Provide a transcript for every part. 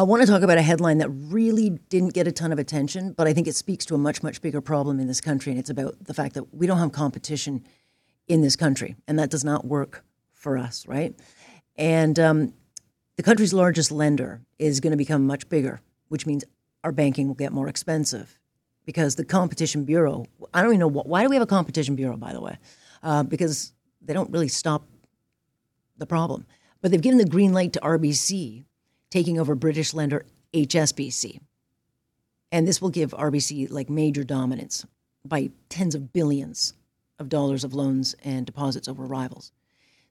I want to talk about a headline that really didn't get a ton of attention, but I think it speaks to a much, much bigger problem in this country. And it's about the fact that we don't have competition in this country, and that does not work for us, right? And um, the country's largest lender is going to become much bigger, which means our banking will get more expensive because the Competition Bureau, I don't even know what, why do we have a Competition Bureau, by the way? Uh, because they don't really stop the problem. But they've given the green light to RBC taking over British lender HSBC. And this will give RBC like major dominance by tens of billions of dollars of loans and deposits over rivals.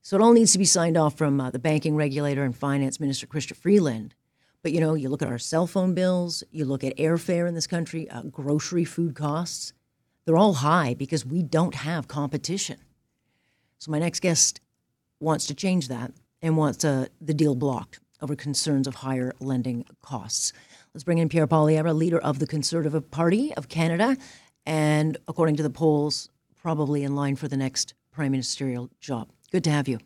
So it all needs to be signed off from uh, the banking regulator and finance minister, Chrystia Freeland. But you know, you look at our cell phone bills, you look at airfare in this country, uh, grocery food costs, they're all high because we don't have competition. So my next guest wants to change that and wants uh, the deal blocked over concerns of higher lending costs. Let's bring in Pierre Poilievre, leader of the Conservative Party of Canada, and according to the polls, probably in line for the next prime ministerial job. Good to have you.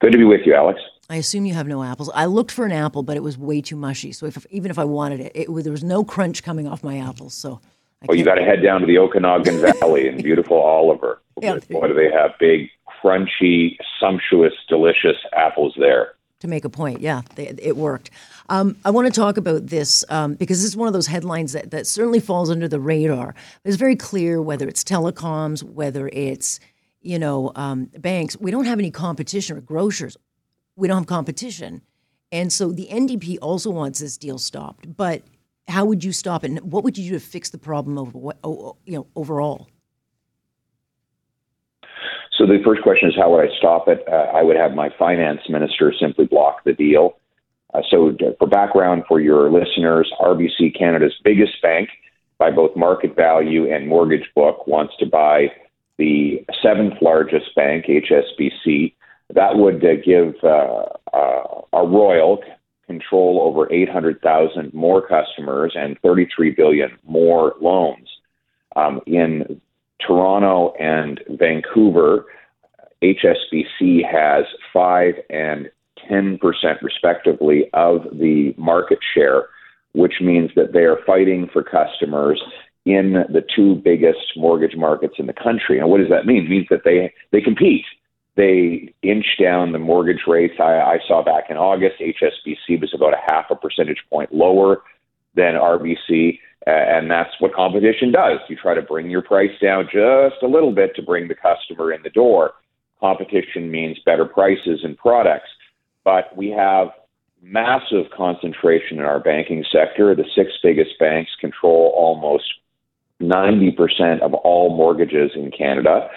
Good to be with you, Alex. I assume you have no apples. I looked for an apple, but it was way too mushy. So if, even if I wanted it, it there was no crunch coming off my apples. So. I oh, you got to head down to the Okanagan Valley in beautiful Oliver. Yeah, Boy, do they have big, crunchy, sumptuous, delicious apples there to make a point. Yeah, they, it worked. Um, I want to talk about this um, because this is one of those headlines that, that certainly falls under the radar. It's very clear whether it's telecoms, whether it's you know um, banks. We don't have any competition or grocers. We don't have competition, and so the NDP also wants this deal stopped. But how would you stop it? And what would you do to fix the problem over you know overall? So the first question is how would I stop it? Uh, I would have my finance minister simply block the deal. Uh, so for background for your listeners, RBC Canada's biggest bank by both market value and mortgage book wants to buy the seventh largest bank, HSBC. That would uh, give uh, uh, a royal control over 800,000 more customers and 33 billion more loans. Um, in Toronto and Vancouver, HSBC has 5 and 10% respectively of the market share, which means that they are fighting for customers in the two biggest mortgage markets in the country. And what does that mean? It means that they, they compete. They inch down the mortgage rates. I, I saw back in August, HSBC was about a half a percentage point lower than RBC. Uh, and that's what competition does. You try to bring your price down just a little bit to bring the customer in the door. Competition means better prices and products. But we have massive concentration in our banking sector. The six biggest banks control almost 90% of all mortgages in Canada.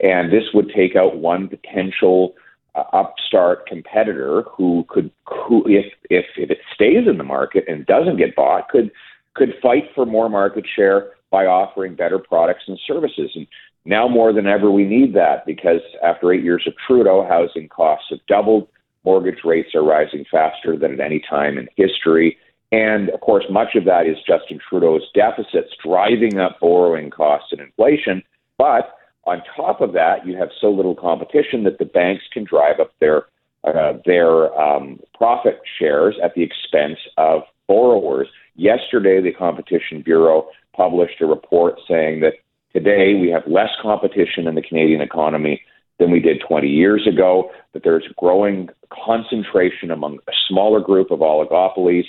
And this would take out one potential uh, upstart competitor who could, who, if, if, if it stays in the market and doesn't get bought, could could fight for more market share by offering better products and services. And now more than ever, we need that because after eight years of Trudeau, housing costs have doubled, mortgage rates are rising faster than at any time in history. And of course, much of that is Justin Trudeau's deficits driving up borrowing costs and inflation. But on top of that, you have so little competition that the banks can drive up their uh, their um, profit shares at the expense of borrowers. Yesterday, the Competition Bureau published a report saying that today we have less competition in the Canadian economy than we did 20 years ago, that there's growing concentration among a smaller group of oligopolies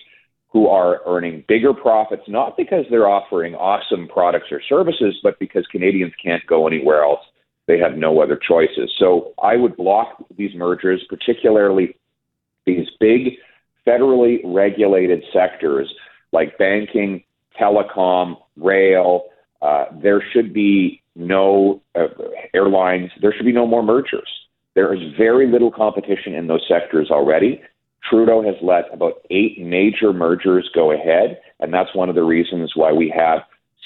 who are earning bigger profits, not because they're offering awesome products or services, but because Canadians can't go anywhere else. They have no other choices. So I would block these mergers, particularly these big federally regulated sectors like banking, telecom, rail. Uh, there should be no uh, airlines. There should be no more mergers. There is very little competition in those sectors already. Trudeau has let about eight major mergers go ahead, and that's one of the reasons why we have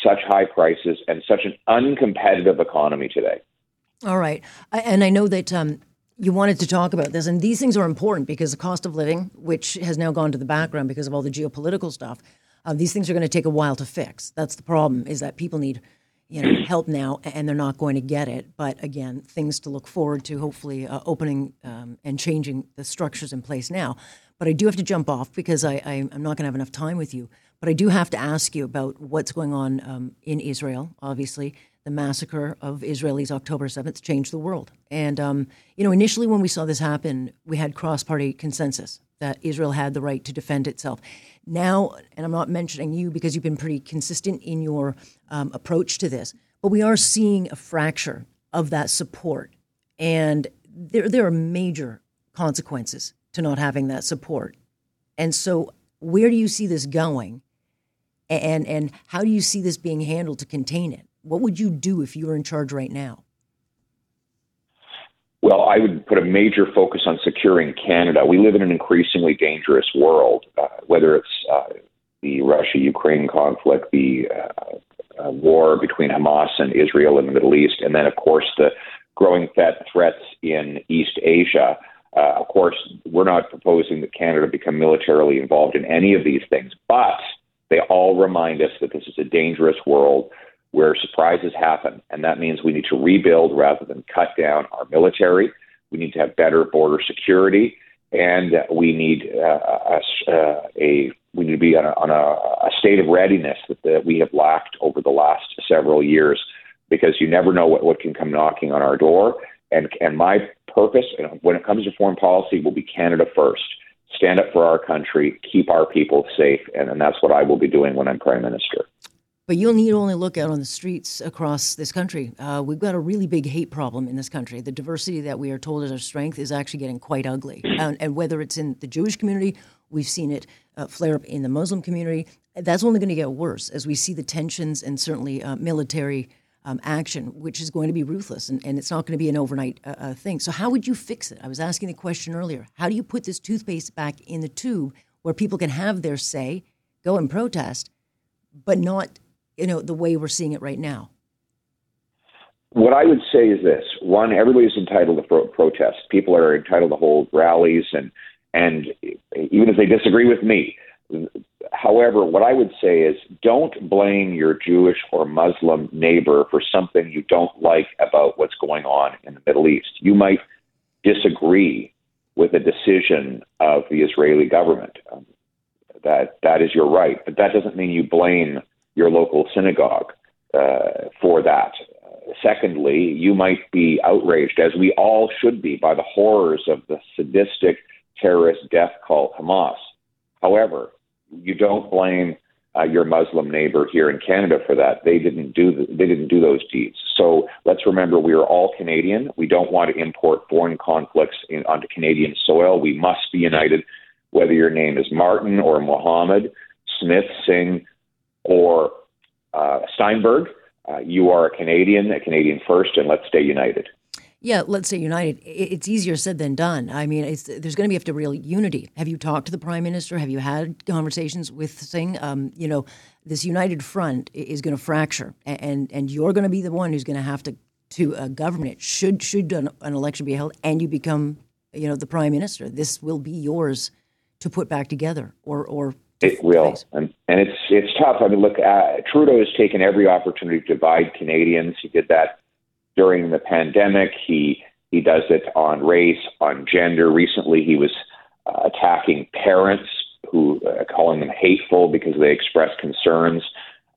such high prices and such an uncompetitive economy today. All right. And I know that um, you wanted to talk about this, and these things are important because the cost of living, which has now gone to the background because of all the geopolitical stuff, uh, these things are going to take a while to fix. That's the problem: is that people need, you know, help now, and they're not going to get it. But again, things to look forward to. Hopefully, uh, opening um, and changing the structures in place now. but I do have to jump off because I, I, am not going to have enough time with you. But I do have to ask you about what's going on um, in Israel. Obviously, the massacre of Israelis October 7th changed the world. And, um, you know, initially when we saw this happen, we had cross party consensus that Israel had the right to defend itself. Now, and I'm not mentioning you because you've been pretty consistent in your um, approach to this, but we are seeing a fracture of that support. And there, there are major consequences to not having that support. And so, where do you see this going? And, and how do you see this being handled to contain it? What would you do if you were in charge right now? Well, I would put a major focus on securing Canada. We live in an increasingly dangerous world, uh, whether it's uh, the Russia Ukraine conflict, the uh, uh, war between Hamas and Israel in the Middle East, and then, of course, the growing threats in East Asia. Uh, of course, we're not proposing that Canada become militarily involved in any of these things, but they all remind us that this is a dangerous world where surprises happen. And that means we need to rebuild rather than cut down our military. We need to have better border security. And we need uh, a, a we need to be on, a, on a, a state of readiness that, that we have lacked over the last several years, because you never know what, what can come knocking on our door. And and my purpose when it comes to foreign policy will be Canada first. Stand up for our country, keep our people safe, and, and that's what I will be doing when I'm prime minister. But you'll need only look out on the streets across this country. Uh, we've got a really big hate problem in this country. The diversity that we are told is our strength is actually getting quite ugly. And, and whether it's in the Jewish community, we've seen it uh, flare up in the Muslim community. That's only going to get worse as we see the tensions and certainly uh, military um, action, which is going to be ruthless and, and it's not going to be an overnight uh, uh, thing. So, how would you fix it? I was asking the question earlier. How do you put this toothpaste back in the tube where people can have their say, go and protest, but not you know, the way we're seeing it right now? What I would say is this: one, everybody's entitled to pro- protest. People are entitled to hold rallies, and and even if they disagree with me. However, what I would say is don't blame your Jewish or Muslim neighbor for something you don't like about what's going on in the Middle East. You might disagree with a decision of the Israeli government. Um, that that is your right, but that doesn't mean you blame your local synagogue uh, for that. Secondly, you might be outraged, as we all should be, by the horrors of the sadistic terrorist death cult Hamas. However, you don't blame uh, your Muslim neighbor here in Canada for that. They didn't do the, they didn't do those deeds. So let's remember we are all Canadian. We don't want to import foreign conflicts in, onto Canadian soil. We must be united, whether your name is Martin or Mohammed, Smith, Singh, or uh, Steinberg. Uh, you are a Canadian, a Canadian first, and let's stay united. Yeah, let's stay united. It's easier said than done. I mean, there's going to be have to real unity. Have you talked to the prime minister? Have you had conversations with Singh? Um, you know, this united front is going to fracture, and and you're going to be the one who's going to have to to uh, govern it. Should should an, an election be held, and you become, you know, the prime minister, this will be yours to put back together, or or it will, and and it's it's tough. I mean, look, uh, Trudeau has taken every opportunity to divide Canadians. He did that during the pandemic. He he does it on race, on gender. Recently, he was uh, attacking parents who uh, calling them hateful because they express concerns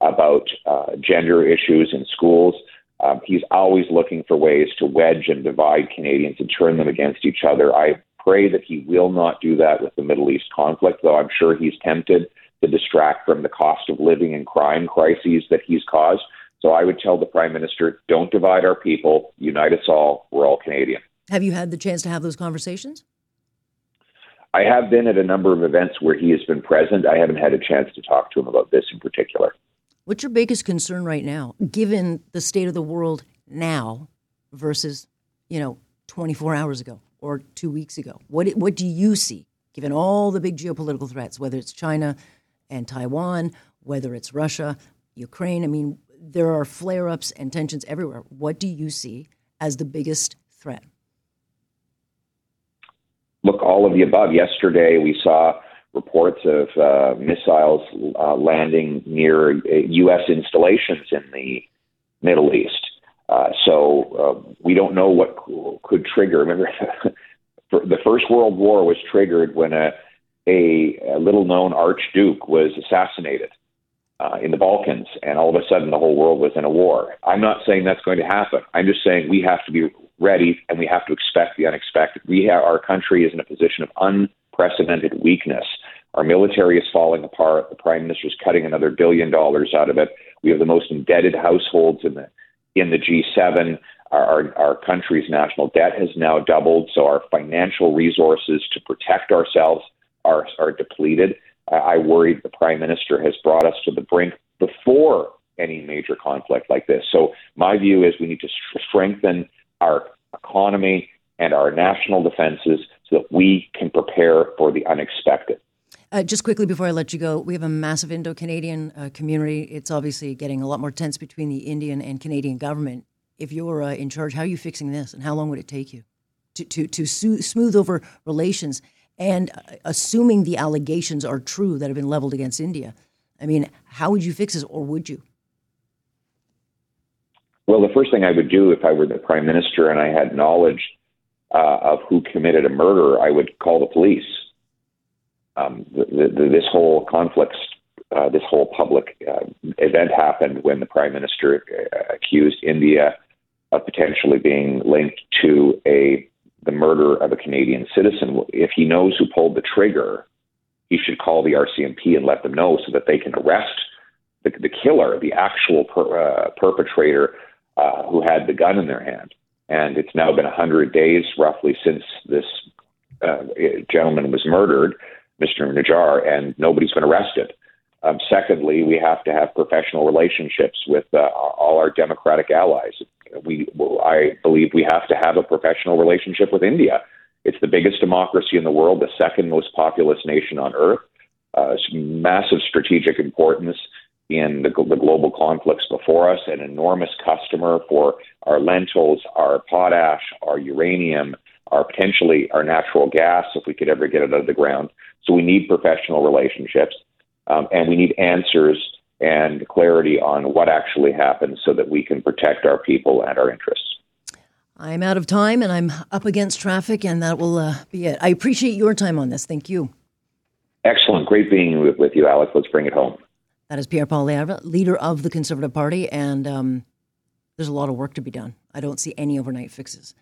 about uh, gender issues in schools. Um, he's always looking for ways to wedge and divide Canadians and turn them against each other. I pray that he will not do that with the Middle East conflict, though I'm sure he's tempted to distract from the cost of living and crime crises that he's caused. So I would tell the Prime Minister, don't divide our people, unite us all. We're all Canadian. Have you had the chance to have those conversations? I have been at a number of events where he has been present. I haven't had a chance to talk to him about this in particular. What's your biggest concern right now, given the state of the world now versus, you know, 24 hours ago? Or two weeks ago? What what do you see, given all the big geopolitical threats, whether it's China and Taiwan, whether it's Russia, Ukraine? I mean, there are flare ups and tensions everywhere. What do you see as the biggest threat? Look, all of the above. Yesterday, we saw reports of uh, missiles uh, landing near U.S. Uh, installations in the Middle East. Uh, so uh, we don't know what could trigger. Remember, the First World War was triggered when a a, a little known archduke was assassinated uh, in the Balkans, and all of a sudden the whole world was in a war. I'm not saying that's going to happen. I'm just saying we have to be ready and we have to expect the unexpected. We have, our country is in a position of unprecedented weakness. Our military is falling apart. The prime minister is cutting another billion dollars out of it. We have the most indebted households in the in the G7. Our, our, country's national debt has now doubled, so our financial resources to protect ourselves are are depleted. I worry the prime minister has brought us to the brink before any major conflict like this. So my view is we need to strengthen our economy and our national defenses so that we can prepare for the unexpected. Uh, just quickly before I let you go, we have a massive Indo Canadian uh, community. It's obviously getting a lot more tense between the Indian and Canadian government. If you're uh, in charge, how are you fixing this, and how long would it take you to to to so- smooth over relations? And uh, assuming the allegations are true that have been leveled against India, I mean, how would you fix this, or would you? Well, the first thing I would do if I were the prime minister and I had knowledge uh, of who committed a murder, I would call the police um, the, the, this whole conflict, uh, this whole public uh, event happened when the prime minister uh, accused India of potentially being linked to a the murder of a Canadian citizen. If he knows who pulled the trigger, he should call the RCMP and let them know so that they can arrest the, the killer, the actual per, uh, perpetrator uh, who had the gun in their hand. And it's now been 100 days roughly since this uh, gentleman was murdered. Mr. Nijjar, and nobody's been arrested. Um, secondly, we have to have professional relationships with uh, all our democratic allies. We, I believe we have to have a professional relationship with India. It's the biggest democracy in the world, the second most populous nation on earth. Uh, massive strategic importance in the, the global conflicts before us, an enormous customer for our lentils, our potash, our uranium, our potentially our natural gas if we could ever get it out of the ground. So we need professional relationships, um, and we need answers and clarity on what actually happened so that we can protect our people and our interests. I'm out of time and I'm up against traffic, and that will uh, be it. I appreciate your time on this. Thank you. Excellent. Great being with, with you, Alex. Let's bring it home. That is Pierre Poilievre, leader of the Conservative Party, and um, there's a lot of work to be done. I don't see any overnight fixes.